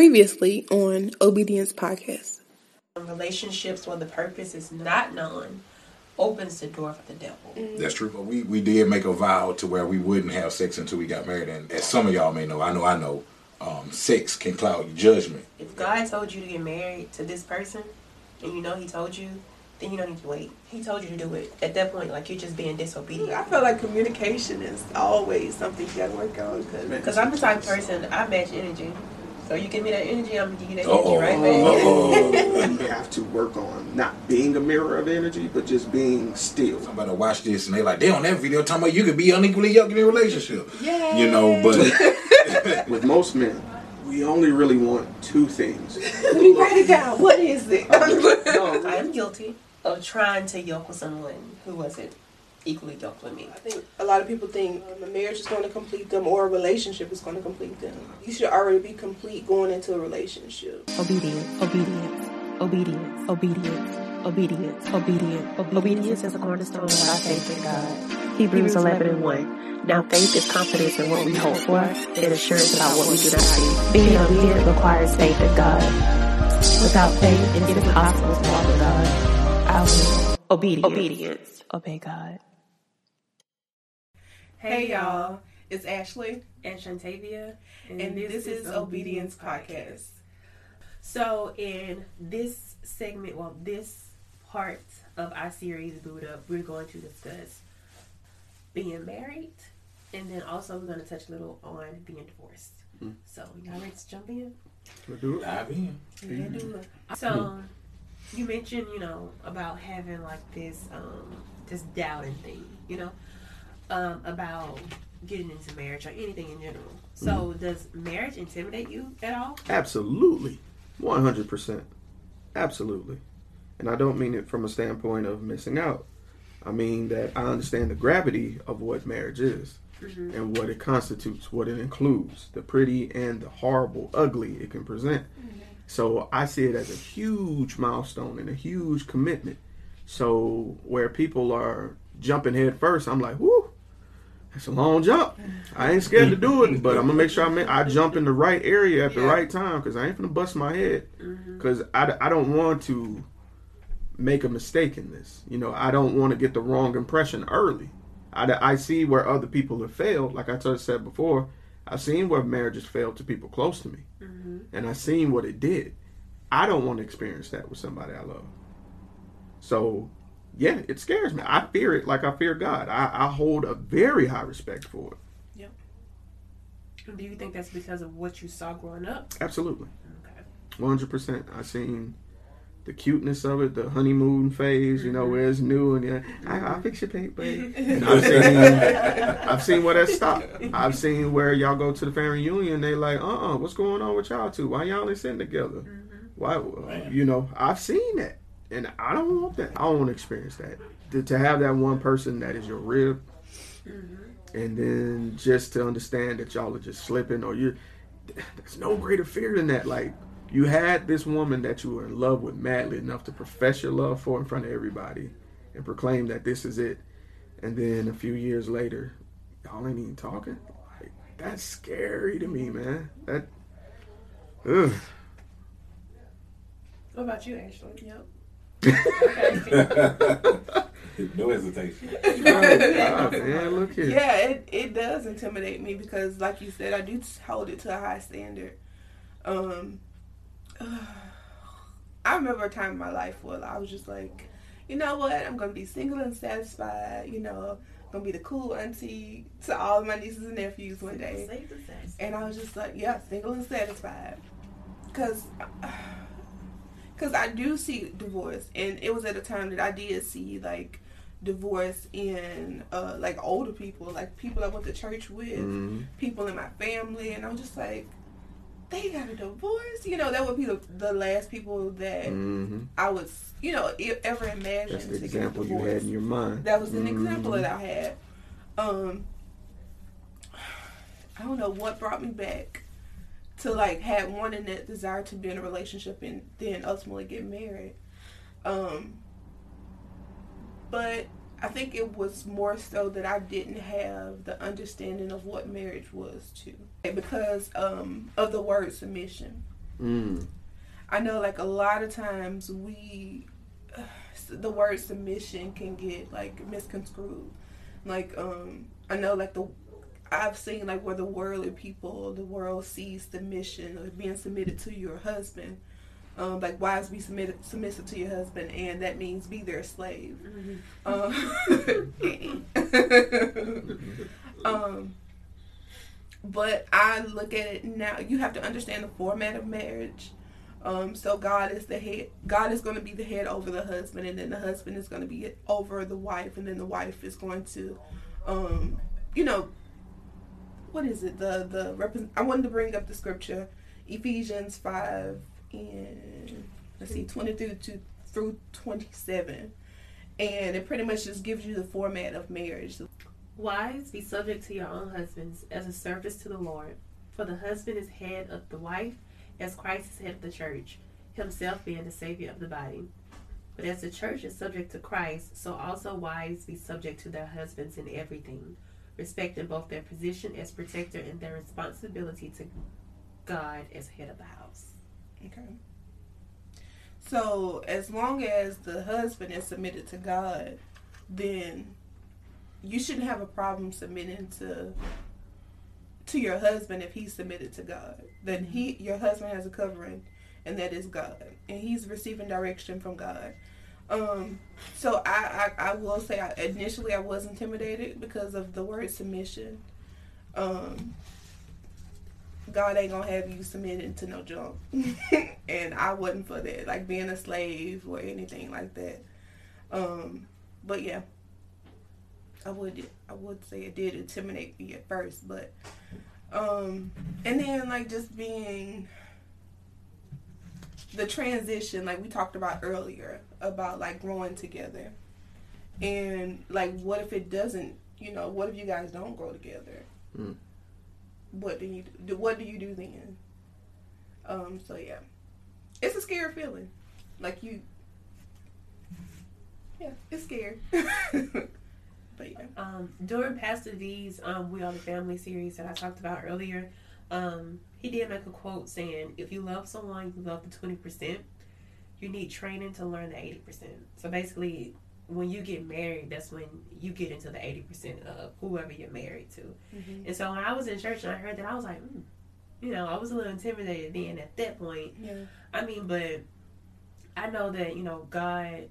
Previously on Obedience Podcast. relationships where the purpose is not known opens the door for the devil. That's true. But we, we did make a vow to where we wouldn't have sex until we got married. And as some of y'all may know, I know I know, um, sex can cloud your judgment. If God told you to get married to this person and you know he told you, then you don't need to wait. He told you to do it. At that point, like you're just being disobedient. I feel like communication is always something you gotta work on. Cause, Because I'm the type of person, I match energy. So you give me that energy, I'm gonna give you that Uh-oh. energy right back. Uh-oh. you have to work on not being a mirror of energy, but just being still. Somebody watch this and they like, they on that video talking about you could be unequally yoked in a relationship. Yeah. You know, but With most men, we only really want two things. Let me write it down. What is it? No, I am guilty of trying to yoke with someone who wasn't equally yoked with me. I think a lot of people think um, a marriage is going to complete them or a relationship is going to complete them. You should already be complete going into a relationship. Obedience, obedience, obedience, obedience, obedience, obedience. Obedience is a cornerstone of our faith in God. Hebrews 11 and 1. Now faith is confidence in what we hope for and assurance about what we do not see. Being obedient requires faith in God. Without faith, it is impossible to walk with God. Our will. Obedience. Obedience. Obey God. Hey y'all, it's Ashley, And Shantavia. and this is Obedience Podcast. So in this segment, well, this part of our series, Boot Up, we're going to discuss being married, and then also we're going to touch a little on being divorced. So y'all ready to jump in? dive in. Yeah, do it. So you mentioned, you know, about having like this, um, this doubting thing, you know, um, about getting into marriage or anything in general. So mm-hmm. does marriage intimidate you at all? absolutely. 100%. Absolutely. And I don't mean it from a standpoint of missing out. I mean that I understand the gravity of what marriage is mm-hmm. and what it constitutes, what it includes, the pretty and the horrible, ugly it can present. Mm-hmm. So I see it as a huge milestone and a huge commitment. So where people are jumping head first, I'm like, whoo, that's a long jump. I ain't scared to do it, but I'm gonna make sure I make, I jump in the right area at the Yeah. right time because I ain't gonna bust my head mm-hmm. because I, I don't want to make a mistake in this. You know, I don't want to get the wrong impression early. I, I see where other people have failed. Like I said before, I've seen where marriages failed to people close to me, mm-hmm. and I've seen what it did. I don't want to experience that with somebody I love. So, yeah, it scares me. I fear it like I fear God. I, I hold a very high respect for it. Yep. Do you think that's because of what you saw growing up? Absolutely. Okay. One hundred percent. I seen the cuteness of it, the honeymoon phase. You know, where it's new and yeah, I, I'll fix your paint, babe. And I've seen, I've seen where that stopped. I've seen where y'all go to the family reunion. They like, uh, uh what's going on with y'all two? Why y'all ain't sitting together? Why? You know, I've seen that, and I don't want that. I don't want to experience that. To, to have that one person that is your rib, mm-hmm. and then just to understand that y'all are just slipping, or you, there's no greater fear than that. Like you had this woman that you were in love with madly enough to profess your love for in front of everybody and proclaim that this is it. And then a few years later, y'all ain't even talking. Like that's scary to me, man. That ugh. What about you, Ashley? Yep. no hesitation. God, man, look here. Yeah, it, it does intimidate me because, like you said, I do hold it to a high standard. Um, I remember a time in my life where I was just like, you know what, I'm gonna be single and satisfied. You know, I'm gonna be the cool auntie to all of my nieces and nephews one day. And I was just like, yeah, single and satisfied. Because cause I do see divorce. And it was at a time that I did see, like, divorce in, uh, like, older people. Like, people I went to church with, Mhm. people in my family. And I was just like, they got a divorce? You know, that would be the, the last people that Mhm. I was, you know, ever imagine That's the example you had in your mind. That was an example Mhm. that I had. Um, I don't know what brought me back to like have wanting that desire to be in a relationship and then ultimately get married. Um, but I think it was more so that I didn't have the understanding of what marriage was too, because um, of the word submission. Mm. I know like a lot of times we the word submission can get like misconstrued. Like um I know like the I've seen like where the worldly people, the world sees the mission of being submitted to your husband. Um, like wives be submitted submissive to your husband, and that means be their slave. Um, um, but I look at it now. You have to understand the format of marriage. Um, so God is the head. God is going to be the head over the husband, and then the husband is going to be over the wife, and then the wife is going to, um, you know, what is it? The the represent. I wanted to bring up the scripture, Ephesians five and let's see, twenty through to through twenty seven, and it pretty much just gives you the format of marriage. Wives, be subject to your own husbands as a service to the Lord. For the husband is head of the wife, as Christ is head of the church, himself being the Savior of the body. But as the church is subject to Christ, so also wives be subject to their husbands in everything, respecting both their position as protector and their responsibility to God as head of the house. Okay. So as long as the husband is submitted to God, then you shouldn't have a problem submitting to to your husband if he's submitted to God. Then he your husband has a covering and that is God. And he's receiving direction from God. Um so I, I, I will say I, initially I was intimidated because of the word submission. Um God ain't gonna have you submitting to no junk. and I wasn't for that, like being a slave or anything like that. Um, but yeah, I would I would say it did intimidate me at first, but um, and then like just being the transition, like we talked about earlier, about like growing together, and like what if it doesn't? You know, what if you guys don't grow together? Mm. What do you do? What do you do then? Um. So yeah, it's a scary feeling. Like you. Yeah, it's scary. but yeah. Um, during Pastor V's um, We Are the Family series that I talked about earlier, um, he did make a quote saying, If you love someone, you love the 20%, you need training to learn the 80%. So basically, when you get married, that's when you get into the 80% of whoever you're married to. Mm-hmm. And so when I was in church and I heard that, I was like, mm. you know, I was a little intimidated then at that point. Yeah. I mean, but I know that, you know, God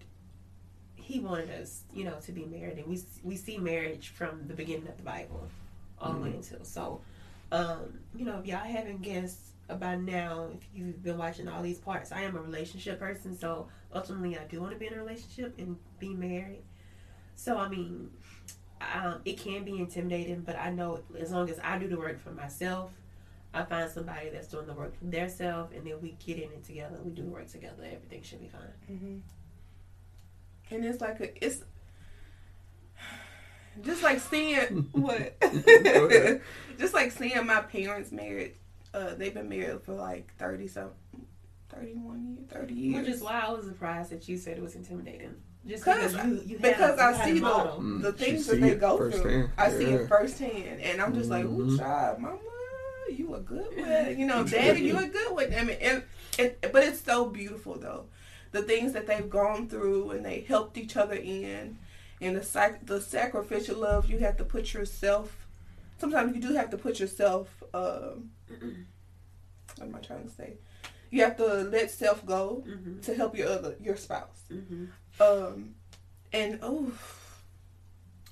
he wanted us, you know, to be married, and we we see marriage from the beginning of the Bible all the way until. So, um, you know, if y'all haven't guessed about now, if you've been watching all these parts, I am a relationship person. So ultimately, I do want to be in a relationship and be married. So I mean, um, it can be intimidating, but I know as long as I do the work for myself, I find somebody that's doing the work for their self, and then we get in it together. We do the work together. Everything should be fine. Mm-hmm. And it's like a it's just like seeing what just like seeing my parents married. Uh, they've been married for like thirty something, thirty one years, thirty years. Which is why I was surprised that you said it was intimidating. Just Because because you, you because a- I had see the. Mm, the things that they it go through. firsthand. I see it firsthand, and I'm just like, ooh, Mhm. child, mama, you a good one. You know, daddy, you a good one. I mean, and, and but it's so beautiful though, the things that they've gone through, and they helped each other in, and the sac- the sacrificial love you have to put yourself. Sometimes you do have to put yourself. Um, what am I trying to say? You have to let self go Mhm. to help your other your spouse. Mhm. Um, and oh,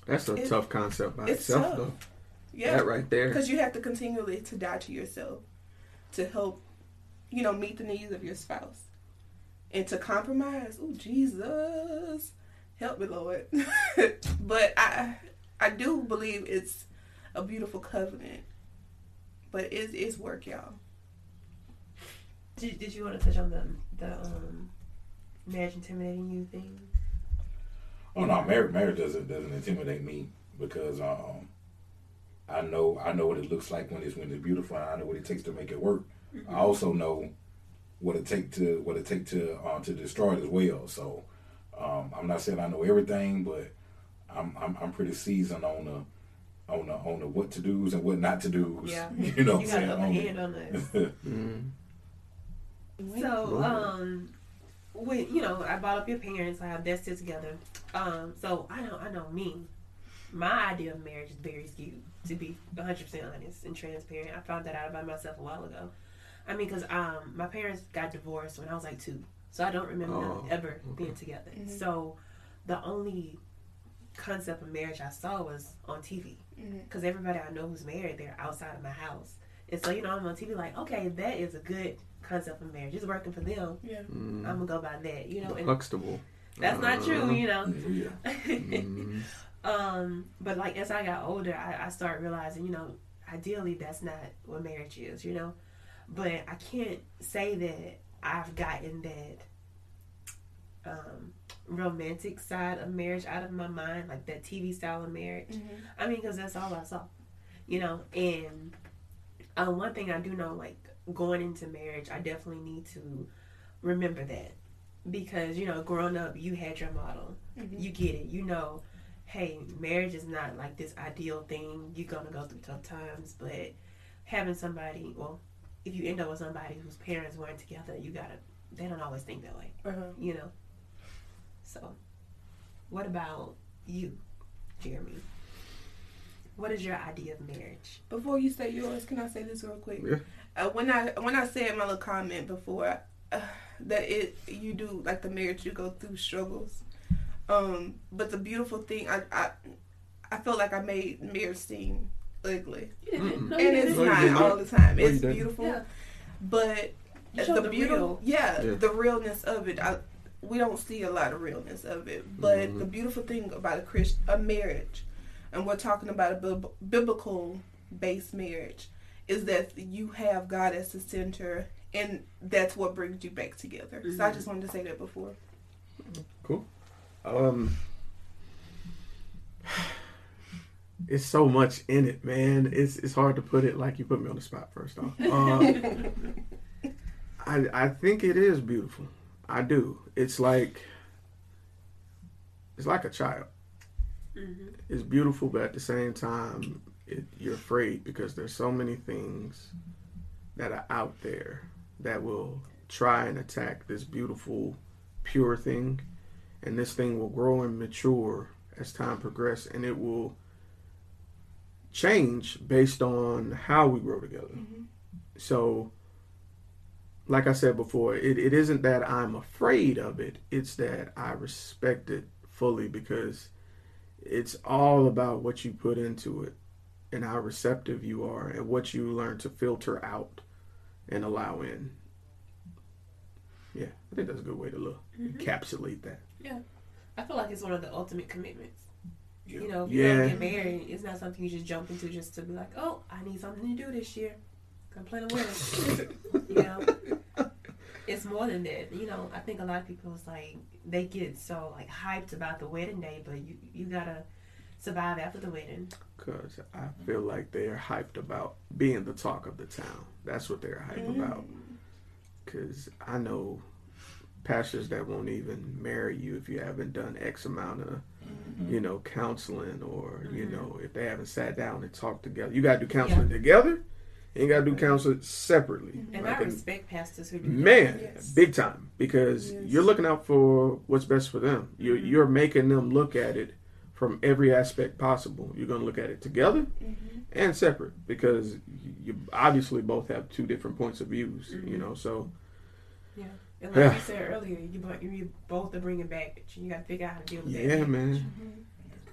That's a It- tough concept by it's itself, tough. though. yeah, That right there. because you have to continually to die to yourself to help, you know, meet the needs of your spouse, and to compromise. Oh Jesus, help me, Lord. but I, I do believe it's a beautiful covenant, but it's it's work, y'all. Did, did you want to touch on the the um, marriage intimidating you thing? Oh no, marriage marriage doesn't doesn't intimidate me because um I know I know what it looks like when it's when it's beautiful. and I know what it takes to make it work. I also know what it take to what it take to um, to destroy it as well. So um, I'm not saying I know everything, but I'm I'm, I'm pretty seasoned on the on the on the what to do's and what not to do's. Yeah. you know what you I'm got saying. an upper on hand on that. it. Mm. So, um, when you know, I brought up your parents, I have that still together. Um, so I know, I know me. My idea of marriage is very skewed. To be 100 percent honest and transparent, I found that out about myself a while ago. I mean, because um, my parents got divorced when I was like two, so I don't remember Oh, them ever okay. being together. Mhm. So the only concept of marriage I saw was on TV Because everybody I know who's married, they're outside of my house. And so, you know, I'm on TV like, okay, that is a good concept of marriage. It's working for them. Yeah. Mm, I'm gonna go by that, you know. And Huxtable. that's not true, Uh, you know. Yeah. mm, um, but like as I got older, I, I started realizing, you know, ideally that's not what marriage is, you know. But I can't say that I've gotten that um, romantic side of marriage out of my mind, like that TV style of marriage. Mhm. I mean, because that's all I saw, you know. And um, one thing I do know, like going into marriage, I definitely need to remember that because you know, growing up, you had your model, Mhm. you get it, you know. Hey, marriage is not like this ideal thing. You're gonna go through tough times, but having somebody, well, if you end up with somebody whose parents weren't together, you gotta. They don't always think that way Uh-huh. you know. So, what about you, Jeremy? What is your idea of marriage? Before you say yours, can I say this real quick? Yeah. Uh, when I when I said my little comment before uh, that it you do like the marriage you go through struggles, um, but the beautiful thing I I I felt like I made marriage seem ugly, You didn't. Mm-mm. No, and it's didn't. No, not all the time. No, It's beautiful, Yeah. but You showed the beautiful, real. yeah, Yeah. the realness of it. I, we don't see a lot of realness of it, but Mhm. the beautiful thing about a Christ, a marriage, and we're talking about a bib- biblical based marriage, is that you have God as the center, and that's what brings you back together. So I Mhm. just wanted to say that before. Cool. Um, it's so much in it, man. It's it's hard to put it like you put me on the spot. First off, um, I I think it is beautiful. I do. It's like it's like a child. Mhm. It's beautiful, but at the same time, it, you're afraid because there's so many things that are out there that will try and attack this beautiful, pure thing, and this thing will grow and mature as time progresses, and it will change based on how we grow together. So, like I said before, it, it isn't that I'm afraid of it, it's that I respect it fully because it's all about what you put into it and how receptive you are and what you learn to filter out and allow in. Yeah, I think that's a good way to look, mm-hmm. encapsulate that. Yeah, I feel like it's one of the ultimate commitments. Yeah. You know, if you Yeah. don't get married, it's not something you just jump into just to be like, oh, I need something to do this year. Come plan a wedding. you know, it's more than that. You know, I think a lot of people is like they get so like hyped about the wedding day, but you you gotta survive after the wedding. Because I feel like they're hyped about being the talk of the town. That's what they're hyped about. Because I know pastors that won't even marry you if you haven't done X amount of, you know, counseling or, you Mhm. know, if they haven't sat down and talked together. You got to do counseling together. You ain't got to do counseling separately. And Like I in- respect pastors who do that. Man, Yes. big time because Yes. you're looking out for what's best for them. You're Mhm. you're making them look at it from every aspect possible. You're going to look at it together Mhm. and separate because you- you obviously both have two different points of views. You Mhm. know, so yeah. And like Yeah. you said earlier, you both you both are bringing baggage. You got to figure out how to deal with that. yeah, baggage. man.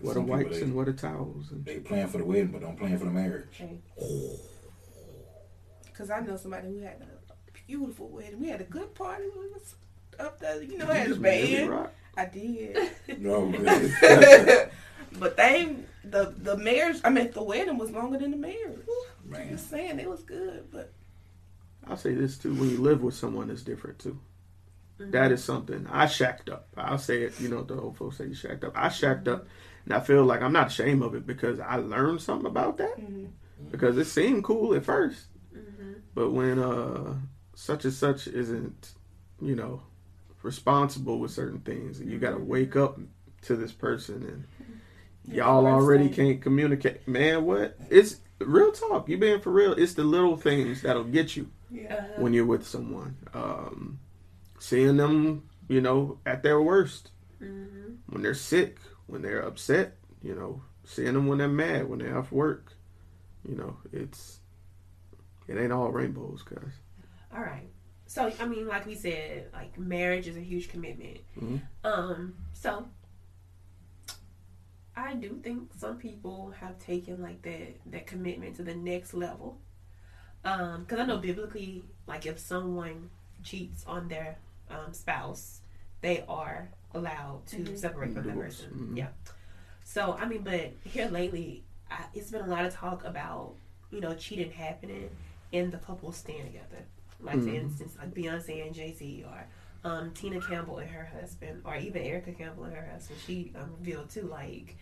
What are Some people, wipes they, and what are towels? And they plan for the wedding, but don't plan for the marriage. Okay. Because I know somebody who had a beautiful wedding. We had a good party. We was up there, you know, had a Just band. I did. No, really. but they, the the marriage, I mean, the wedding was longer than the marriage. man. Just saying, it was good, but I'll say this too: when you live with someone, it's different too. Mhm. That is something I shacked up. I'll say it. You know, the old folks say you shacked up. I shacked up, and I feel like I'm not ashamed of it because I learned something about that. mhm. Because it seemed cool at first. But when uh such and such isn't, you know, responsible with certain things, and you got to wake up to this person, and y'all already can't communicate. Man, what? It's real talk. You being for real. It's the little things that'll get you. Yeah. When you're with someone. Um, seeing them, you know, at their worst, mhm. when they're sick, when they're upset, you know, seeing them when they're mad, when they're off work, you know, it's it ain't all rainbows, guys. All right. So I mean, like we said, like marriage is a huge commitment. Mhm. Um. So I do think some people have taken like that that commitment to the next level. Um, because I know biblically, like if someone cheats on their um, spouse, they are allowed to Mhm. separate from that Divorce. person. Mhm. Yeah. So I mean, but here lately, I, it's been a lot of talk about you know cheating happening and the couple staying together. Like for Mhm. instance, like Beyonce and Jay Z, or um, Tina Campbell and her husband, or even Erica Campbell and her husband. She um, revealed too, like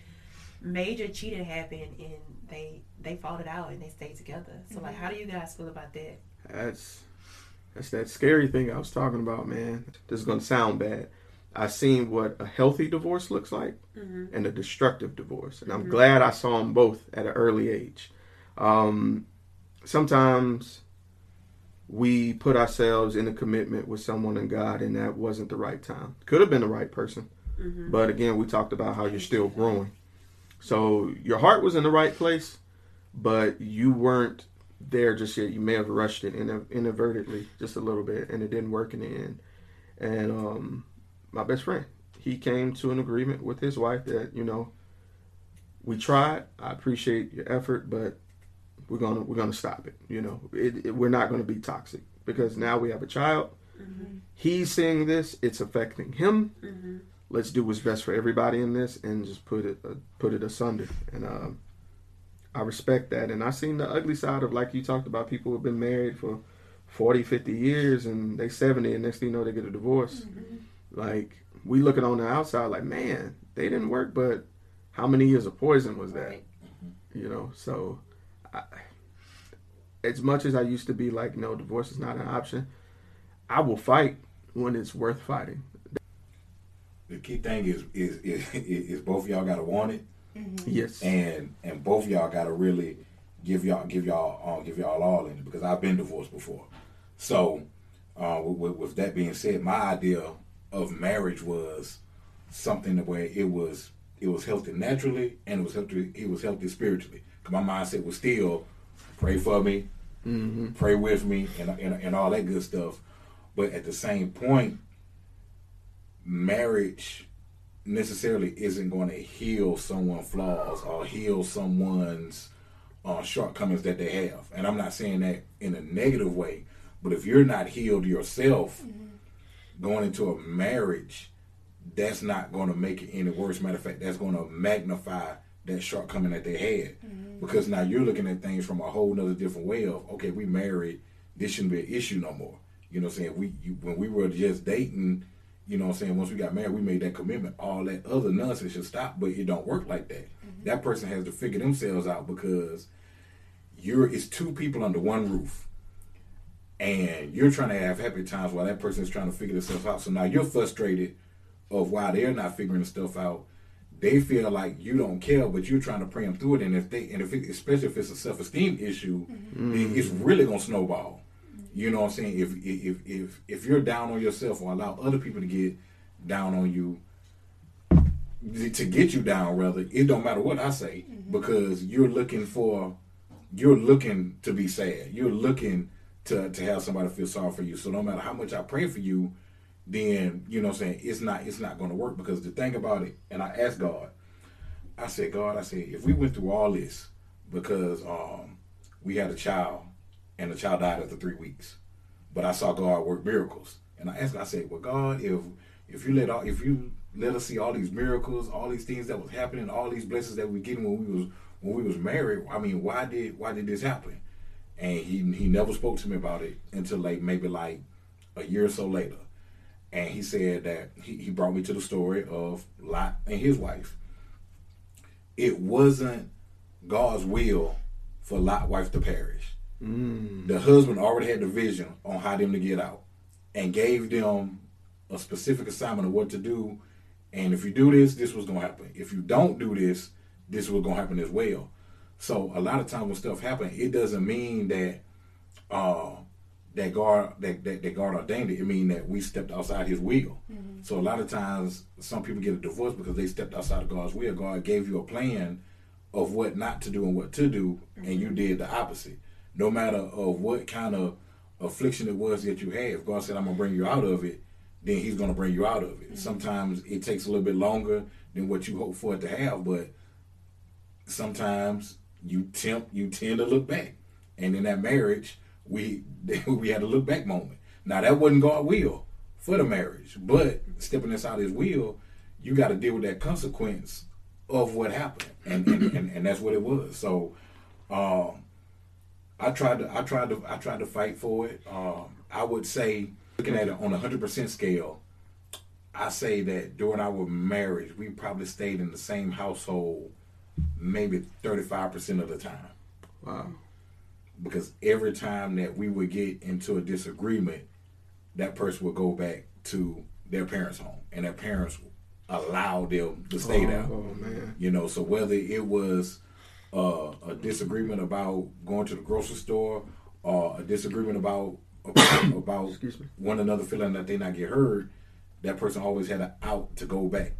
major cheating happened and they they fought it out and they stayed together. So like, how do you guys feel about that? That's that's that scary thing I was talking about, man. This is gonna sound bad. I've seen what a healthy divorce looks like Mm-hmm. and a destructive divorce, and I'm Mhm. glad I saw them both at an early age. Um, sometimes we put ourselves in a commitment with someone and God, and that wasn't the right time. Could have been the right person, Mm-hmm. but again, we talked about how you're still growing. So your heart was in the right place, but you weren't there just yet. You may have rushed it inadvertently just a little bit, and it didn't work in the end. And um, my best friend, he came to an agreement with his wife that you know we tried. I appreciate your effort, but we're gonna we're gonna stop it. You know, it, it, we're not gonna be toxic because now we have a child. Mm-hmm. He's seeing this; it's affecting him Mm-hmm. let's do what's best for everybody in this and just put it uh, put it asunder and um, i respect that and i seen the ugly side of like you talked about people who've been married for 40 50 years and they 70 and next thing you know they get a divorce Mm-hmm. like we look at on the outside like man they didn't work but how many years of poison was that Right. you know so I, as much as i used to be like no divorce is not an option i will fight when it's worth fighting The key thing is is is, is both of y'all gotta want it, yes and and both of y'all gotta really give y'all give y'all uh, give y'all all in it because I've been divorced before. So, uh, with, with that being said, my idea of marriage was something where it was it was healthy naturally and it was healthy it was healthy spiritually. 'Cause my mindset was still pray for me, hmm pray with me, and, and and all that good stuff. But at the same point, marriage necessarily isn't going to heal someone's flaws or heal someone's uh, shortcomings that they have. And I'm not saying that in a negative way, but if you're not healed yourself, going into a marriage, that's not going to make it any worse. Matter of fact, that's going to magnify that shortcoming that they had. Mm-hmm. Because now you're looking at things from a whole nother different way of, okay, we married, this shouldn't be an issue no more. You know what I'm saying? We you, When we were just dating, you know what I'm saying, once we got married, we made that commitment. All that other nonsense should stop, but it don't work like that. Mm-hmm. That person has to figure themselves out because you're it's two people under one roof and you're trying to have happy times while that person is trying to figure themselves out. So now you're frustrated of why they're not figuring stuff out. They feel like you don't care, but you're trying to pray them through it. And if they, and if it, especially if it's a self esteem issue, mm-hmm. then it's really gonna snowball. You know what I'm saying? If if if if you're down on yourself or allow other people to get down on you, to get you down rather, it don't matter what I say mm-hmm. because you're looking for you're looking to be sad. You're looking to to have somebody feel sorry for you. So no matter how much I pray for you, then you know I'm saying it's not it's not gonna work because the thing about it, and I asked God, I said, God, I said, if we went through all this because um we had a child and the child died after three weeks. But I saw God work miracles. And I asked I said, Well God, if if you let all if you let us see all these miracles, all these things that was happening, all these blessings that we getting when we was when we was married, I mean, why did why did this happen? And he he never spoke to me about it until like maybe like a year or so later. And he said that he, he brought me to the story of Lot and his wife. It wasn't God's will for Lot wife to perish. Mm. The husband already had the vision on how them to get out and gave them a specific assignment of what to do. And if you do this, this was gonna happen. If you don't do this, this was gonna happen as well. So a lot of times when stuff happens, it doesn't mean that uh, that God that, that, that God ordained it. It mean that we stepped outside His will. Mm-hmm. So a lot of times, some people get a divorce because they stepped outside of God's will. God gave you a plan of what not to do and what to do, and you mm-hmm. did the opposite. No matter of what kind of affliction it was that you had, if God said, "I'm gonna bring you out of it," then He's gonna bring you out of it. Mm-hmm. Sometimes it takes a little bit longer than what you hope for it to have, but sometimes you tempt you tend to look back. And in that marriage, we we had a look back moment. Now that wasn't God's will for the marriage, but stepping inside His will, you got to deal with that consequence of what happened, and and, and, and that's what it was. So, um, I tried to I tried to I tried to fight for it. Um, I would say looking at it on a hundred percent scale, I say that during our marriage, we probably stayed in the same household maybe 35% of the time. Wow. Because every time that we would get into a disagreement, that person would go back to their parents' home and their parents allowed them to stay oh, there. Oh man. You know, so whether it was uh, a disagreement about going to the grocery store or a disagreement about about, about Excuse me. one another feeling that they not get heard, that person always had an out to go back.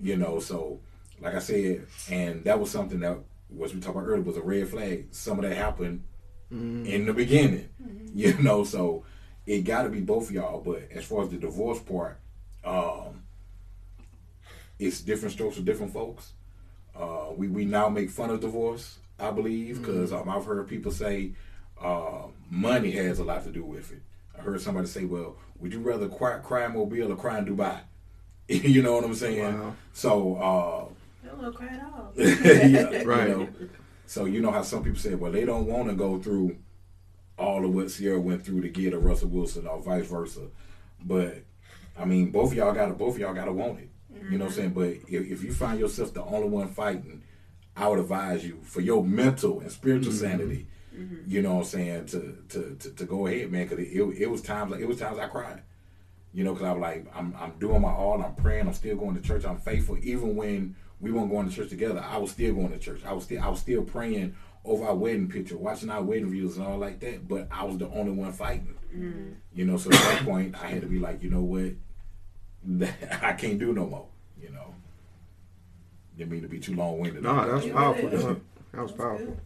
You know, so like I said, and that was something that was we talked about earlier was a red flag. Some of that happened in the beginning. You know, so it got to be both of y'all. But as far as the divorce part, um, it's different strokes for different folks. Uh, we we now make fun of divorce, I believe, because um, I've heard people say uh, money has a lot to do with it. I heard somebody say, "Well, would you rather cry, cry in Mobile or cry in Dubai?" you know what I'm saying? Wow. So. Uh, I don't want cry at all. yeah, Right. You know, so you know how some people say, well, they don't want to go through all of what Ciara went through to get a Russell Wilson or vice versa. But I mean, both of y'all got to both of y'all got to want it. You know what I'm saying? But if, if you find yourself the only one fighting, I would advise you for your mental and spiritual mm-hmm. sanity. You know what I'm saying to to to, to go ahead, man. Because it, it, it was times like it was times I cried. You know, because I was like, I'm, I'm doing my all. I'm praying. I'm still going to church. I'm faithful, even when we weren't going to church together. I was still going to church. I was still, I was still praying over our wedding picture, watching our wedding views and all like that. But I was the only one fighting. You know, so at that point, I had to be like, you know what, I can't do no more. You know, didn't mean to be too long winded. No, that was powerful. it is. dog. That was powerful. Good.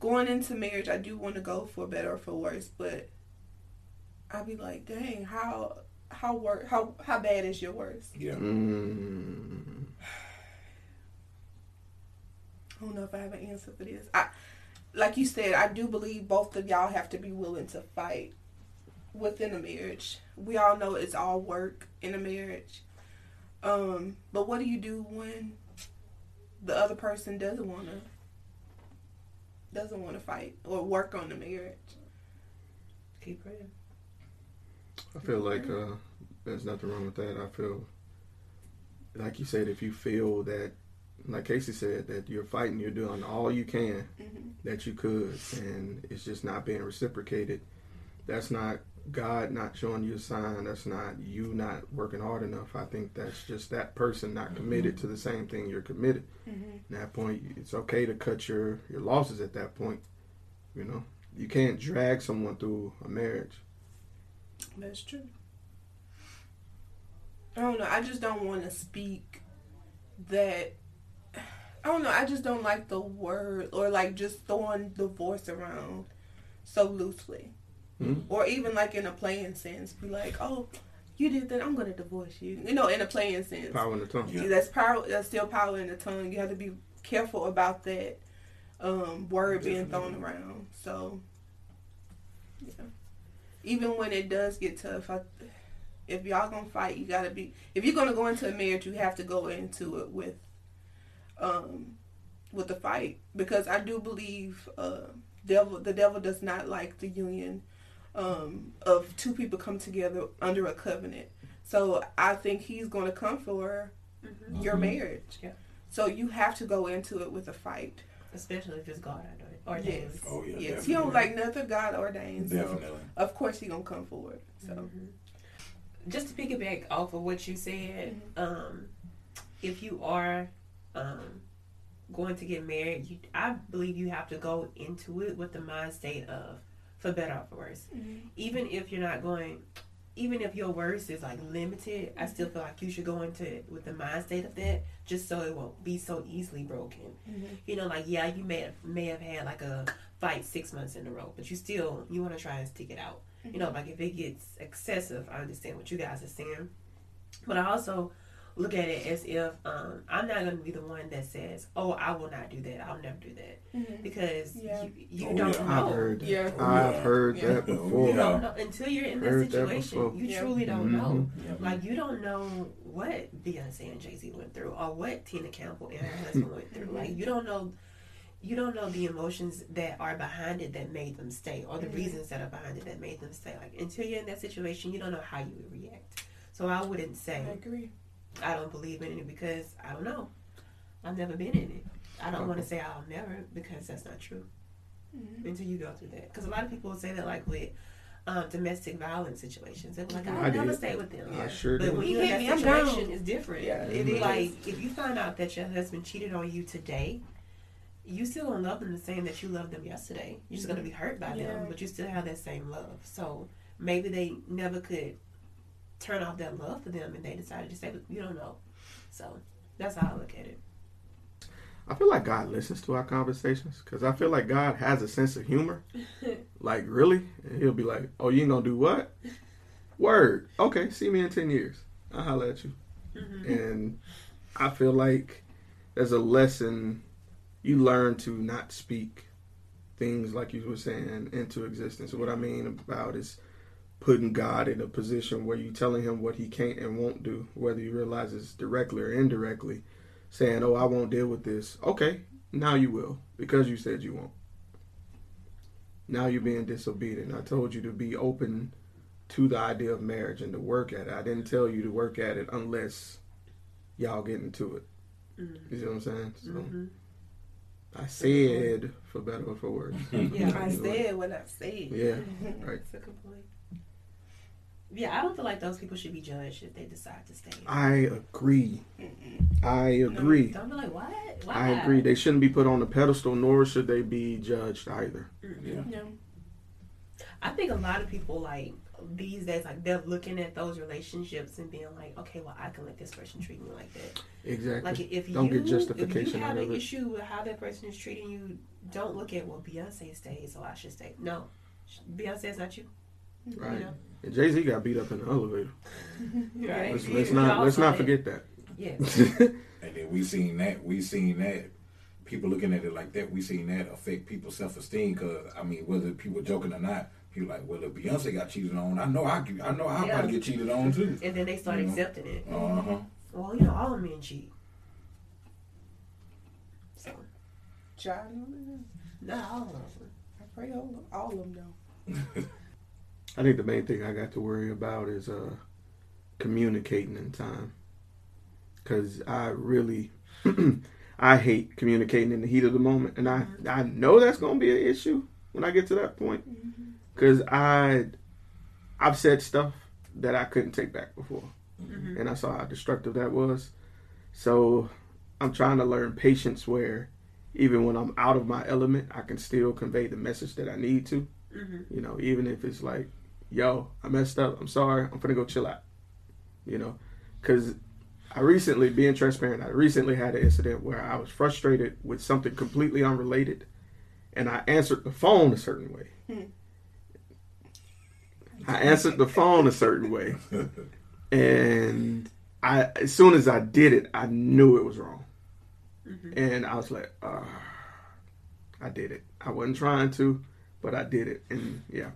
Going into marriage, I do want to go for better or for worse, but I'd be like, dang, how how work how how bad is your worst? yeah. Mm, I don't know if I have an answer for this. I, like you said, I do believe both of y'all have to be willing to fight within a marriage. We all know it's all work in a marriage. Um, but what do you do when the other person doesn't want to doesn't want to fight or work on the marriage? Keep praying. I feel like uh, there's nothing wrong with that. I feel, like you said, if you feel that, like Casey said, that you're fighting, you're doing all you can Mhm. that you could, and it's just not being reciprocated. That's not God not showing you a sign. That's not you not working hard enough. I think that's just that person not committed to the same thing you're committed. Mm-hmm. At that point, it's okay to cut your your losses. At that point, you know, you can't drag someone through a marriage. That's true. I don't know. I just don't want to speak that. I don't know. I just don't like the word or like just throwing divorce around so loosely. Mhm. Or even like in a playing sense, be like, oh, you did that, I'm going to divorce you. You know, in a playing sense. Power in the tongue. Yeah. That's power. That's still power in the tongue. You have to be careful about that um, word being thrown around. So, yeah. Even when it does get tough, I, if y'all gonna fight, you gotta be. If you're gonna go into a marriage, you have to go into it with, um, with the fight because I do believe, uh, devil. The devil does not like the union, um, of two people come together under a covenant. So I think he's going to come for your Mhm. marriage. Yeah. So you have to go into it with a fight. Especially if it's God or Yes. Oh yeah. yes. He don't like nothing God ordained. So Definitely. of course he gonna come forward. So Mhm. Just to piggyback off of what you said, um, if you are um, going to get married, you, I believe you have to go into it with the mind state of for better or for worse. Mm-hmm. Even if you're not going, even if your worst is like limited, I mm-hmm. still feel like you should go into it with the mind state of that, just so it won't be so easily broken. Mm-hmm. You know, like yeah, you may have may have had like a fight six months in a row, but you still you want to try and stick it out. You know, like if it gets excessive, I understand what you guys are saying, but I also look at it as if um, I'm not going to be the one that says, "Oh, I will not do that. I'll never do that," mm-hmm. because Yeah. you, you Oh, don't yeah. know. I've heard that. Yeah. I've heard Yeah. that before. You don't know until you're in Heard that that situation. before. you Yeah. truly don't mm-hmm. know. Yep. Like you don't know what Beyonce and Jay Z went through, or what Tina Campbell and her husband went through. Like you don't know, you don't know the emotions that are behind it that made them stay, or the mm-hmm. reasons that are behind it that made them stay. Like until you're in that situation, you don't know how you would react. So I wouldn't say I agree. I don't believe in it because I don't know. I've never been in it. I don't want to say I'll never because that's not true until you go through that. Because a lot of people say that like with um, domestic violence situations, they're like, I'll I never did. stay with them. I sure But did. when You hit that me, I'm situation, it's different. Yeah, it is. like if you find out that your husband cheated on you today, you still don't love them the same that you loved them yesterday. You're just gonna be hurt by Yeah. them, but you still have that same love. So maybe they never could turn off that love for them, and they decided to say, you don't know. So that's how I look at it. I feel like God listens to our conversations because I feel like God has a sense of humor. like, really? And he'll be like, oh, you ain't going to do what? Word. Okay, see me in 10 years. I'll holler at you. Mm-hmm. And I feel like there's a lesson you learn to not speak things like you were saying into existence. What I mean about is putting God in a position where you're telling him what he can't and won't do, whether you realize it's directly or indirectly saying, "Oh, I won't deal with this." Okay, now you will because you said you won't. Now you're being disobedient. I told you to be open to the idea of marriage and to work at it. I didn't tell you to work at it unless y'all get into it. You see what I'm saying? So Mhm. I said for better or for worse. Yeah, I said what I said. Yeah, right. That's a good point. Yeah, I don't feel like those people should be judged if they decide to stay. I agree. I agree. Don't be like, what? Why? I agree. They shouldn't be put on a pedestal, nor should they be judged either. Yeah. Yeah. I think a lot of people like these days, like they're looking at those relationships and being like, okay, well, I can let this person treat me like that. Exactly. Like if Don't you get justification if you have out an of it. issue with how that person is treating you, don't look at well Beyonce stays, so I should stay. No, Beyonce is not you. Right. You know, And Jay Z got beat up in the elevator. right? Let's, let's not let's not forget that. Yes. And then we seen that. We seen that. People looking at it like that. We seen that affect people's self esteem. Cause I mean, whether people joking or not, people like, well, if Beyonce got cheated on, I know I, can- I know I'll Yeah. probably get cheated on too. And then they start Mhm. accepting it. Uh huh. Well, you know, all men cheat. So, Child, no, not all of them. I pray all, all of them don't. I think the main thing I got to worry about is uh, communicating in time. Because I really, I hate communicating in the heat of the moment, and I mm-hmm. I know that's gonna be an issue when I get to that point. Mm-hmm. Because I, I've said stuff that I couldn't take back before, mm-hmm. and I saw how destructive that was. So I'm trying to learn patience where even when I'm out of my element, I can still convey the message that I need to. You know, even if it's like, yo, I messed up. I'm sorry. I'm gonna go chill out. You know, because I recently, being transparent, I recently had an incident where I was frustrated with something completely unrelated, and I answered the phone a certain way. I answered the phone a certain way, and I, as soon as I did it, I knew it was wrong, and I was like, uh, I did it. I wasn't trying to, but I did it, and yeah,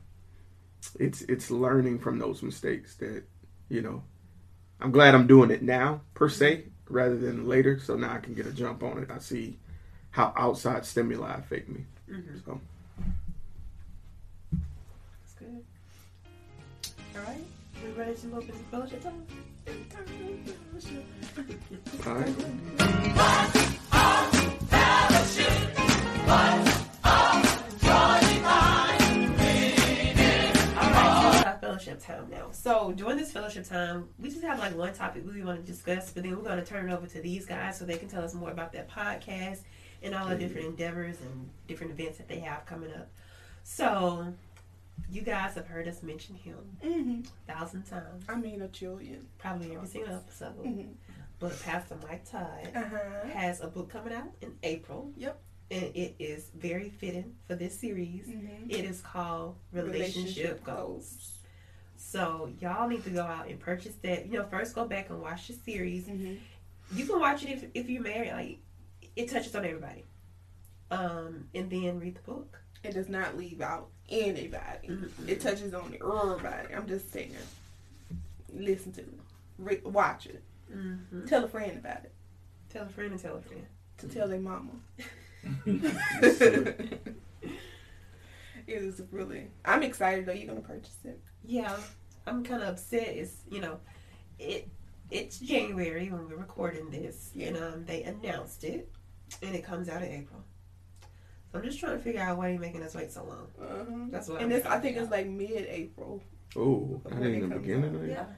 it's it's learning from those mistakes that you know. I'm glad I'm doing it now per se rather than later, so now I can get a jump on it. I see how outside stimuli affect me. Mm-hmm. So That's good. All right. We ready to move into fellowship time? all right. Alright, so our fellowship time now. So during this fellowship time, we just have like one topic we want to discuss, but then we're going to turn it over to these guys so they can tell us more about their podcast and all the different endeavors and different events that they have coming up. So you guys have heard us mention him Mm-hmm. a thousand times, I mean, a trillion. probably every single episode. Mm-hmm. But Pastor Mike Todd Uh huh. has a book coming out in April. Yep. And it is very fitting for this series. Mm-hmm. It is called Relationship, Goals. So y'all need to go out and purchase that. You know, first go back and watch the series. Mm-hmm. You can watch it if, if you're married. Like it touches on everybody. Um, and then read the book. It does not leave out anybody. Mm-mm. It touches on everybody. I'm just saying. Listen to it. Re- watch it. Mm-hmm. Tell a friend about it. Tell a friend and tell a friend. To tell their mama. it is really. I'm excited though. You're gonna purchase it. Yeah, I'm kind of upset. It's you know, it it's January when we're recording this, and um, they announced it, and it comes out in April. So I'm just trying to figure out why you're making us wait so long. Uh-huh. That's what. And I'm it's. I think figure it's like mid-April. Oh, I that it ain't the beginning out. of it. out.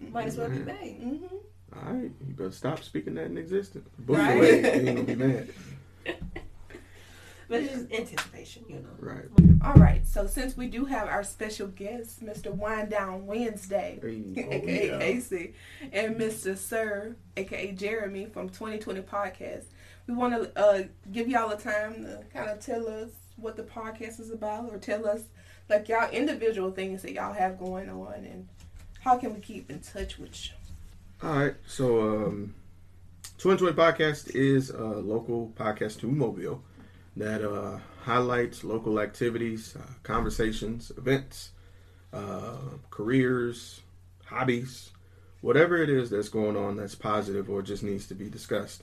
yeah, might as well be May. Mm-hmm. All right, you better stop speaking that in existence. Book Right. delay, you ain't gonna be mad. But it's just anticipation, you know. Right. All right. So since we do have our special guest, Mr. Wind Down Wednesday, Hey, aka yeah. Casey, and Mr. Sir, aka Jeremy from 2020 Podcast, we want to uh, give y'all a time to kind of tell us what the podcast is about, or tell us like y'all individual things that y'all have going on, and how can we keep in touch with you. All right, so um, 2020 Podcast is a local podcast to Mobile that uh, highlights local activities, uh, conversations, events, uh, careers, hobbies, whatever it is that's going on that's positive or just needs to be discussed.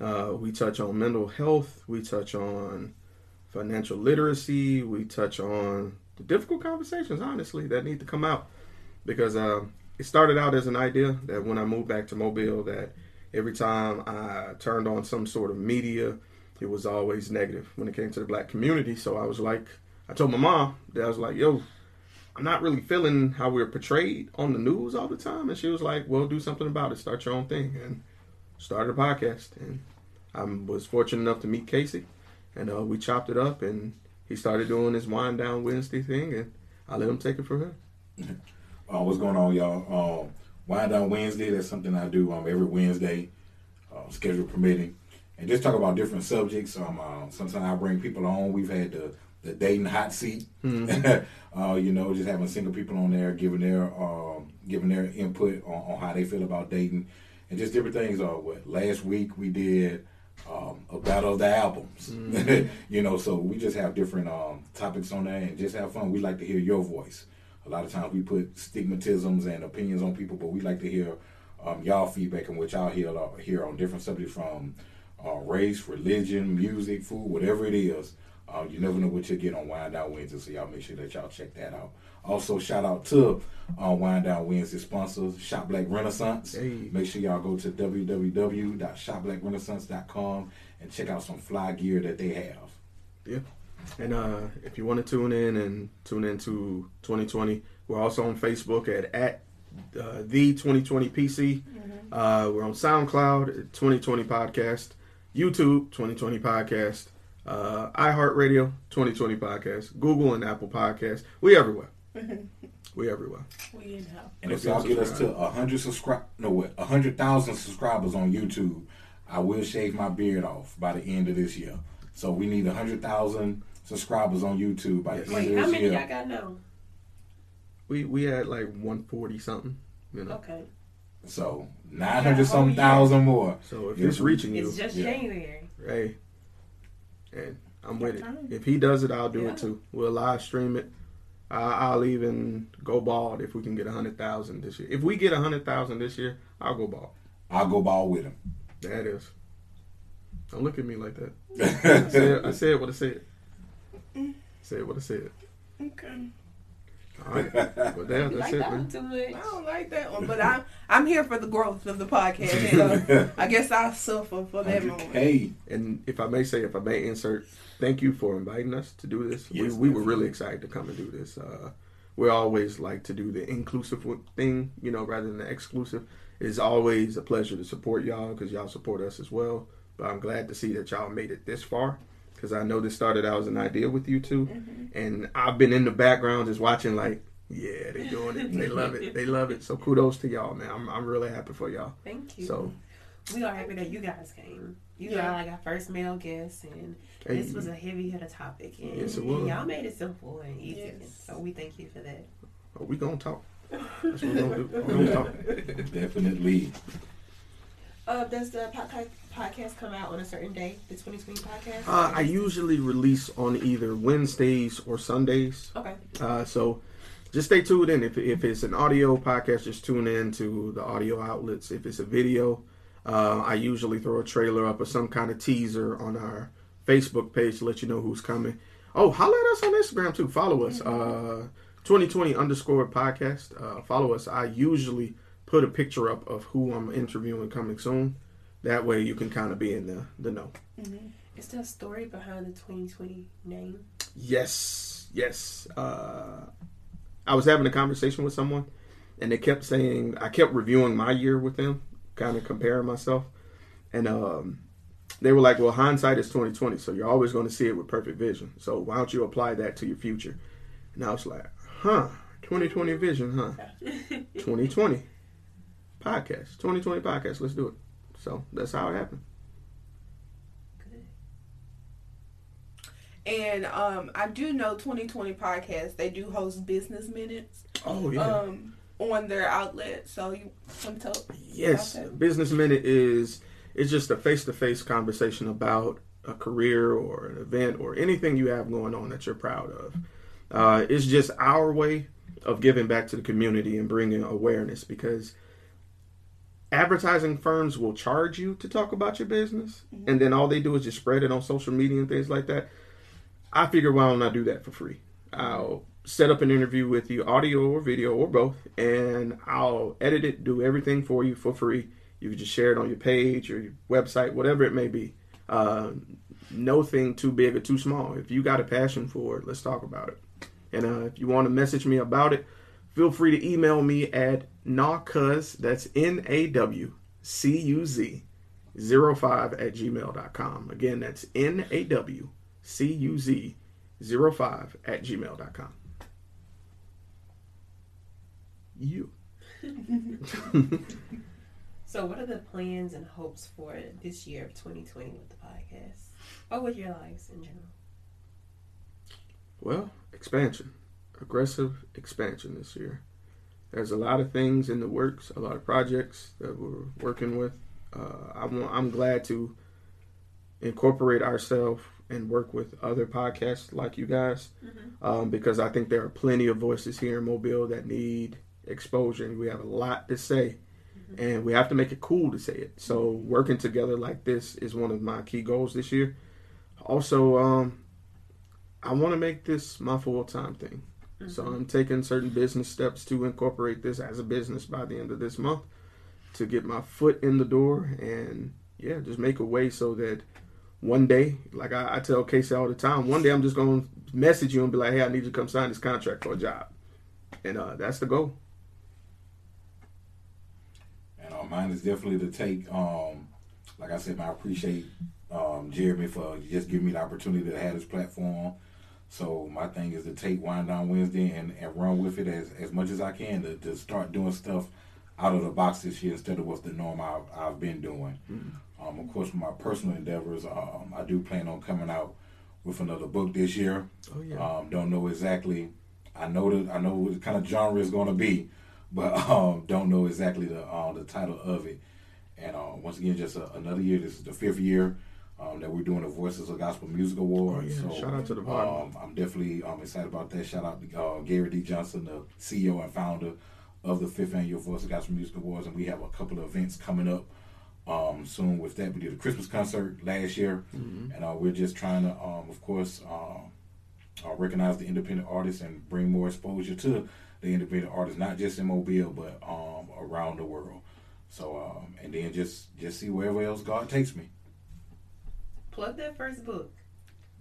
Uh, we touch on mental health, we touch on financial literacy, we touch on the difficult conversations, honestly, that need to come out because. Um, it started out as an idea that when I moved back to Mobile, that every time I turned on some sort of media, it was always negative when it came to the black community. So I was like, I told my mom that I was like, yo, I'm not really feeling how we're portrayed on the news all the time. And she was like, well, do something about it. Start your own thing. And started a podcast. And I was fortunate enough to meet Casey. And uh, we chopped it up. And he started doing his Wind Down Wednesday thing. And I let him take it from here. Uh, what's going on, y'all? Um, Wind Down Wednesday. That's something I do um, every Wednesday, uh, schedule permitting, and just talk about different subjects. Um, uh, sometimes I bring people on. We've had the the dating hot seat. uh, you know, just having single people on there, giving their um, giving their input on, on how they feel about dating, and just different things. Uh, what last week we did. Um, a battle of the albums, you know. So we just have different um, topics on there and just have fun. We like to hear your voice. A lot of times we put stigmatisms and opinions on people, but we like to hear um, y'all feedback and what y'all hear, uh, hear on different subjects from uh, race, religion, music, food, whatever it is. Uh, you never know what you'll get on Wind Down Wednesday, so y'all make sure that y'all check that out. Also, shout out to uh, Wind Down Wednesday sponsors, Shop Black Renaissance. Hey. Make sure y'all go to www.shopblackrenaissance.com and check out some fly gear that they have. Yeah. And uh, if you want to tune in and tune into 2020, we're also on Facebook at at uh, the 2020 PC. Uh, we're on SoundCloud, 2020 Podcast, YouTube, 2020 Podcast, uh, iHeartRadio, 2020 Podcast, Google and Apple Podcast. We everywhere. we everywhere. We in now. And if y'all get us to a hundred subscribe, no what, a hundred thousand subscribers on YouTube, I will shave my beard off by the end of this year. So we need a hundred thousand subscribers on YouTube by the end Wait, of how many year. y'all got now? We we had like 140 something. You know. Okay, So nine hundred Yeah, some yeah. thousand more. So if Yeah. it's reaching you, it's just Yeah. January. hey, and I'm with it. If he does it, I'll do Yeah. it too. We'll live stream it. I, I'll even go bald if we can get a hundred thousand this year. If we get a hundred thousand this year, I'll go bald. I'll go ball with him. That is. Don't look at me like that. I said, I said what I said. Mm. Said what I said. Okay. All right, but that, You that's like it, that man. one too much? I don't like that one, but I'm I'm here for the growth of the podcast. So I guess I'll suffer for that moment. Hey, And if I may say, if I may insert, thank you for inviting us to do this. Yes, we we were really excited to come and do this. Uh, we always like to do the inclusive thing, you know, rather than the exclusive. It's always a pleasure to support y'all because y'all support us as well. But I'm glad to see that y'all made it this far, because I know this started out as an idea with you 2 Mm-hmm. and I've been in the background just watching like, yeah, they're doing it. They love it. They love it. So kudos to y'all, man. I'm I'm really happy for y'all. Thank you. So we are happy that you guys came. You Yeah. are like our first male guest, and Hey. this was a heavy hitter topic. And Yes, it was. y'all made it simple and easy. Yes. So we thank you for that. oh, we gonna talk. That's what we gonna do. We gonna talk. Definitely. Uh, does the podcast podcast come out on a certain day? The 2020 podcast? Uh, I usually release on either Wednesdays or Sundays. okay. Uh, so just stay tuned in. If, if it's an audio podcast, just tune in to the audio outlets. If it's a video, uh, I usually throw a trailer up or some kind of teaser on our Facebook page to let you know who's coming. Oh, holler at us on Instagram too. Follow us. Uh, 2020 underscore podcast. Uh, follow us. I usually put a picture up of who I'm interviewing coming soon. That way you can kind of be in the, the know. Is there a story behind the 2020 name? Yes, yes. Uh, I was having a conversation with someone, and they kept saying I kept reviewing my year with them, kind of comparing myself, and um, they were like, "Well, hindsight is twenty twenty, so you're always going to see it with perfect vision. So why don't you apply that to your future?" And I was like, "Huh, twenty twenty vision, huh? Twenty twenty podcast, twenty twenty podcast. Let's do it." So that's how it happened. And um, I do know 2020 podcast. They do host business minutes Oh um, on their outlet. So you want to tell? Yes? Business Minute is it's just a face to face conversation about a career or an event or anything you have going on that you're proud of. Uh, it's just our way of giving back to the community and bringing awareness because advertising firms will charge you to talk about your business and then all they do is just spread it on social media and things like that. I figure why don't I do that for free? I'll set up an interview with you, audio or video or both, and I'll edit it, do everything for you for free. You can just share it on your page or your website, whatever it may be. Uh, no thing too big or too small. If you got a passion for it, let's talk about it. And uh, if you want to message me about it, feel free to email me at nawcuz, that's N A W C U Z 05 at gmail.com. Again, that's N A W C U Z 05 at gmail.com. You. So, what are the plans and hopes for this year of 2020 with the podcast, or with your lives in general? Well, expansion, aggressive expansion this year. There's a lot of things in the works, a lot of projects that we're working with. Uh, I'm, I'm glad to incorporate ourselves and work with other podcasts like you guys um, because I think there are plenty of voices here in Mobile that need exposure and we have a lot to say and we have to make it cool to say it. So working together like this is one of my key goals this year. Also, um, I want to make this my full time thing. So I'm taking certain business steps to incorporate this as a business by the end of this month to get my foot in the door and yeah, just make a way so that one day, like I, I tell Casey all the time, one day I'm just gonna message you and be like, hey, I need you to come sign this contract for a job, and uh, that's the goal. And uh, mine is definitely to take, um, like I said, I appreciate um, Jeremy for just giving me the opportunity to have this platform. So my thing is to take Wind Down Wednesday and, and run with it as, as much as I can to, to start doing stuff out of the box this year instead of what's the norm I've, I've been doing. Um, of course, my personal endeavors, um, I do plan on coming out with another book this year. Oh yeah. Um, don't know exactly. I know that I know what kind of genre it's going to be, but um, don't know exactly the uh, the title of it. And uh, once again, just a, another year. This is the fifth year um, that we're doing the Voices of Gospel Music Awards. Oh, yeah. So Shout out to the um, I'm definitely um, excited about that. Shout out to uh, Gary D. Johnson, the CEO and founder of the fifth annual Voices of Gospel Music Awards, and we have a couple of events coming up um, soon with that. We did a Christmas concert last year, Mm-hmm. and uh, we're just trying to, um, of course, um, uh, recognize the independent artists and bring more exposure to the independent artists, not just in Mobile but um, around the world. So, um, and then just just see wherever else God takes me. Plug that first book.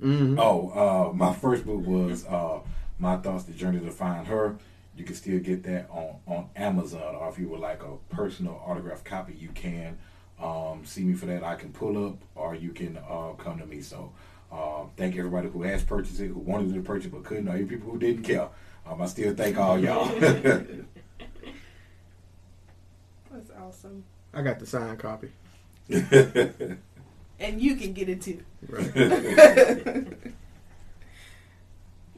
Mhm. Oh, uh, my first book was uh, My Thoughts: The Journey to Find Her. You can still get that on on Amazon, or if you would like a personal autograph copy, you can um, see me for that. I can pull up, or you can uh, come to me. So Uh, thank everybody who has purchased it, who wanted to purchase but couldn't, or even people who didn't care. Um, I still thank all y'all. That's awesome. I got the signed copy. And you can get it too. Right.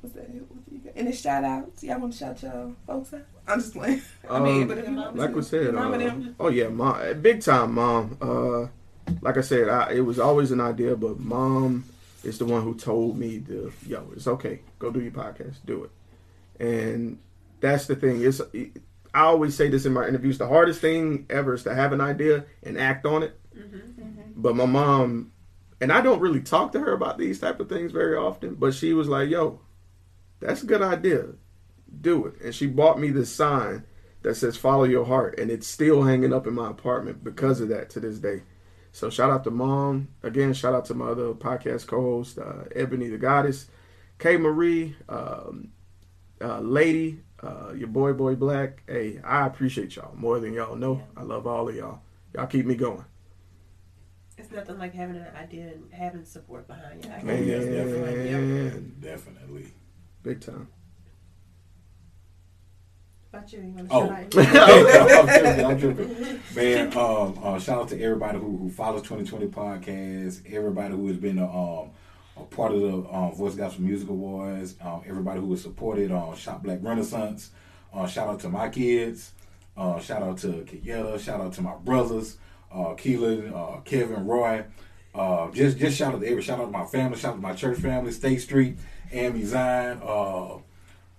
What's that? What do you got? Any shout outs? Y'all want to shout y'all folks out? I'm just playing. I mean, Um, but if like we said, Your mom and uh, oh yeah, mom, big time mom. Uh, like I said, I, it was always an idea, but mom is the one who told me to, yo, it's okay, go do your podcast, do it. And that's the thing. It's I always say this in my interviews. The hardest thing ever is to have an idea and act on it. But my mom, and I don't really talk to her about these type of things very often, but she was like, yo, that's a good idea. Do it. And she bought me this sign that says follow your heart and it's still hanging up in my apartment because of that to this day. So shout out to mom. Again shout out to my other podcast co-host uh, ebony the goddess k marie um, uh, lady uh, your boy boy black. Hey i appreciate y'all more than y'all know. I love all of y'all. Y'all keep me going It's nothing like having an idea and having support behind you. I Man, can yes, definitely. Man, Definitely. big time about you. You Oh, shout out? I'm joking, I'm joking. Man, um, uh, shout out to everybody who, who follows 2020 podcast, everybody who has been a, um, a part of the um, Voice Gospel Music Awards, um, everybody who has supported um, Shop Black Renaissance. Uh, shout out to my kids. Uh, shout out to Kieta. Shout out to my brothers, uh, Keelan, uh, Kevin, Roy. Uh, just just shout out to every shout out to my family, shout out to my church family, State Street, Amy Zion. Uh,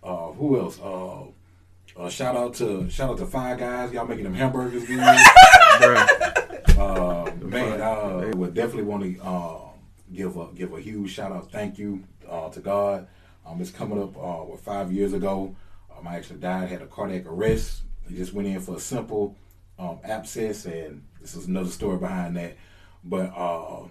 uh, who else? Uh, uh, shout out to shout out to Five Guys. Y'all making them hamburgers good. Bruh. uh, man, I would definitely want to uh, give a give a huge shout out, thank you uh, to God. Um, it's coming up uh, what five years ago. Um, I actually died, had a cardiac arrest. I just went in for a simple um, abscess, and this is another story behind that. But uh,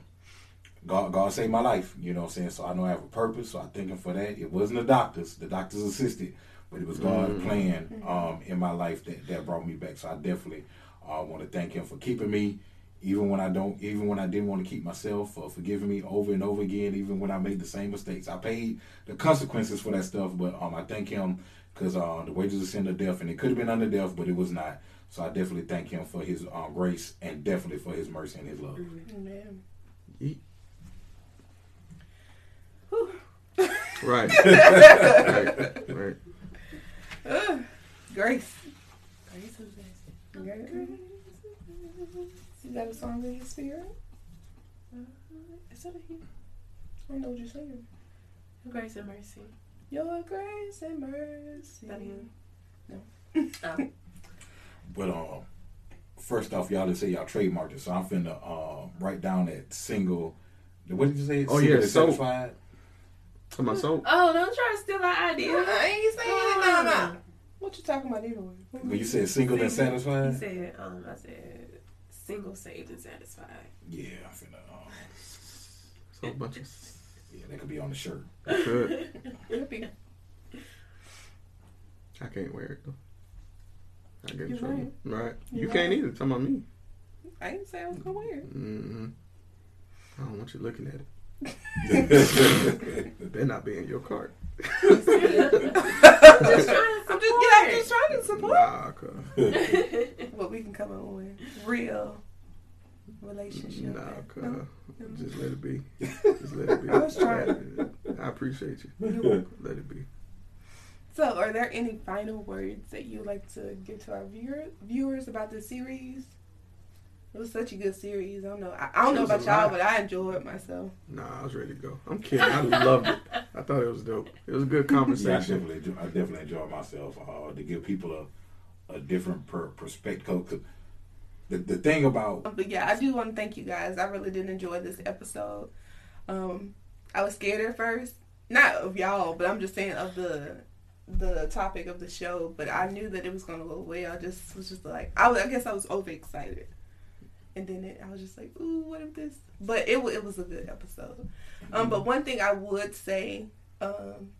God, God saved my life. You know what I'm saying? So I know I have a purpose. So I'm Him for that. It wasn't the doctors. The doctors assisted, but it was God's plan um, in my life that, that brought me back. So I definitely uh, want to thank Him for keeping me, even when I don't, even when I didn't want to keep myself, for forgiving me over and over again, even when I made the same mistakes. I paid the consequences for that stuff, but um, I thank Him because uh, the wages of sin are death, and it could have been under death, but it was not. So I definitely thank Him for His uh, grace and definitely for His mercy and His love. Amen. right right right Ugh. Grace. Grace is best. Grace. You got a song in your spirit? Is that a hymn? I don't know what you're saying. Grace and mercy. Your grace and mercy. That hymn. No. Oh. But um, first off, y'all just say y'all trademarked it, so I'm finna um write down that single. What did you say? Oh, Single yeah, that so- satisfied. to my soul Oh, don't try to steal our idea. I ain't saying it. No, no. What you talking about anyway? When you said single that He satisfied, said, um, I said, single, saved, and satisfied. yeah, I'm finna. Um, so a bunch of yeah, that could be on the shirt. good Could be. i can't wear it though i get in You're trouble right, you You're can't right. either talking about me I didn't say I was gonna wear it. hmm I don't want you looking at it. It better not be in your cart. Just trying to I'm just, yeah, I'm just trying to support Nah, what we can come up with. Real relationship. Nah. No? Just let it be. Just let it be. I was trying. I appreciate you. Let it be. So, are there any final words that you'd like to give to our viewer, viewers about this series? It was such a good series. I don't know. I, I don't know about y'all, but I enjoyed it myself. Nah, I was ready to go. I'm kidding. I loved it. I thought it was dope. It was a good I conversation. definitely, I definitely enjoyed myself uh, to give people a, a different per- perspective. 'Cause The, the thing about Um, But yeah, I do want to thank you guys. I really did enjoy this episode. Um, I was scared at first, not of y'all, but I'm just saying of the the topic of the show. But I knew that it was gonna go well. I just was just like, I, was, I guess I was overexcited, and then it, I was just like, ooh, what if this? But it it was a good episode. Um, but one thing I would say, um,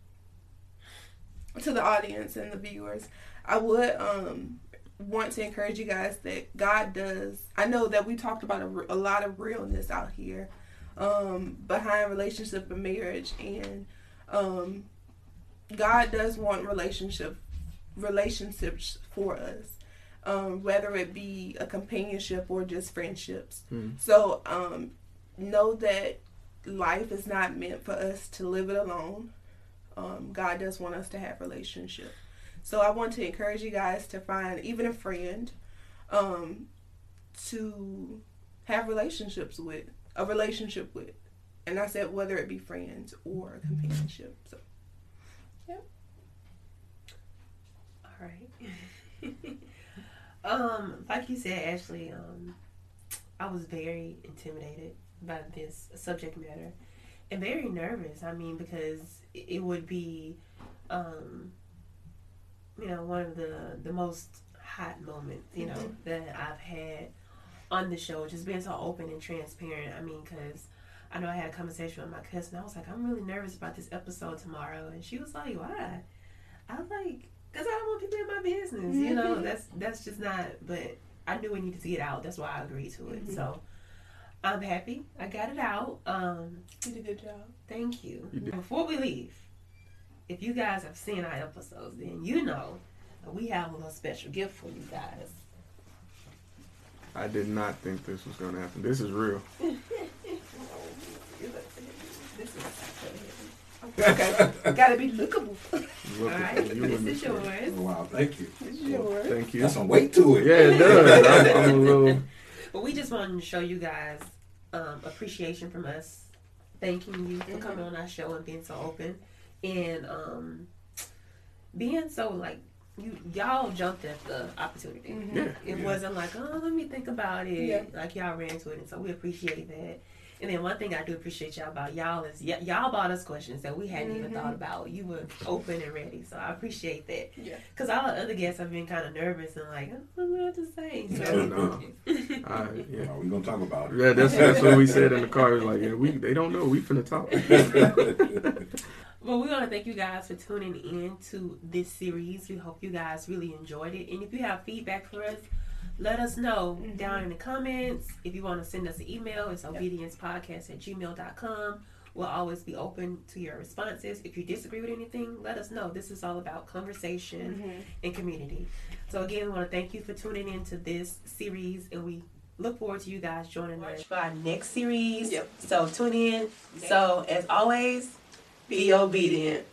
to the audience and the viewers, I would um want to encourage you guys that God does. I know that we talked about a, a lot of realness out here, um, behind relationship and marriage, and um, God does want relationship relationships for us, um, whether it be a companionship or just friendships. Mm. So um, know that life is not meant for us to live it alone. Um, God does want us to have relationship. So I want to encourage you guys to find even a friend um, to have relationships with, a relationship with. And I said whether it be friends or companionship. So right. um, like you said, Ashley, um, I was very intimidated by this subject matter and very nervous. I mean, because it would be, um, you know, one of the the most hot moments, you know, Mhm. that I've had on the show. Just being so open and transparent. I mean, because. I know I had a conversation with my cousin. I was like, I'm really nervous about this episode tomorrow, and she was like, "Why?" I was like, "Cause I don't want people in my business." You know, Mhm. that's that's just not. But I knew it needed to get out. That's why I agreed to it. Mhm. So I'm happy I got it out. Um, you did a good job. thank you. You. Before we leave, if you guys have seen our episodes, then you know we have a little special gift for you guys. I did not think this was going to happen. This is real. This is Okay, gotta be lookable. Look all at right. you This is yours. Wow, thank you. This is yours. Thank you. Got some weight to it. Yeah, it does. I'm, I'm a little. But we just wanted to show you guys um, appreciation from us, thanking you for Mhm. coming on our show and being so open, and um, being so like you y'all jumped at the opportunity. Mhm. Yeah. It Yeah. wasn't like oh let me think about it. Yeah. Like y'all ran to it, and so we appreciate that. And then one thing I do appreciate y'all about y'all is y- y'all bought us questions that we hadn't even Mhm. thought about. You were open and ready, so I appreciate that. Yeah. Because all the other guests have been kind of nervous and like, I don't know what to say. No, So, no. I, yeah. No, we gonna talk about it. Yeah, that's that's what we said in the car. It's Like, yeah, we they don't know. We finna talk. it. Well, we want to thank you guys for tuning in to this series. We hope you guys really enjoyed it. And if you have feedback for us, let us know Mhm. down in the comments. If you want to send us an email, it's obediencepodcast at gmail.com. We'll always be open to your responses. If you disagree with anything, let us know. This is all about conversation Mhm. and community. So, again, we want to thank you for tuning in to this series, and we look forward to you guys joining us for our next series. Yep. So, tune in. So, as always, be obedient.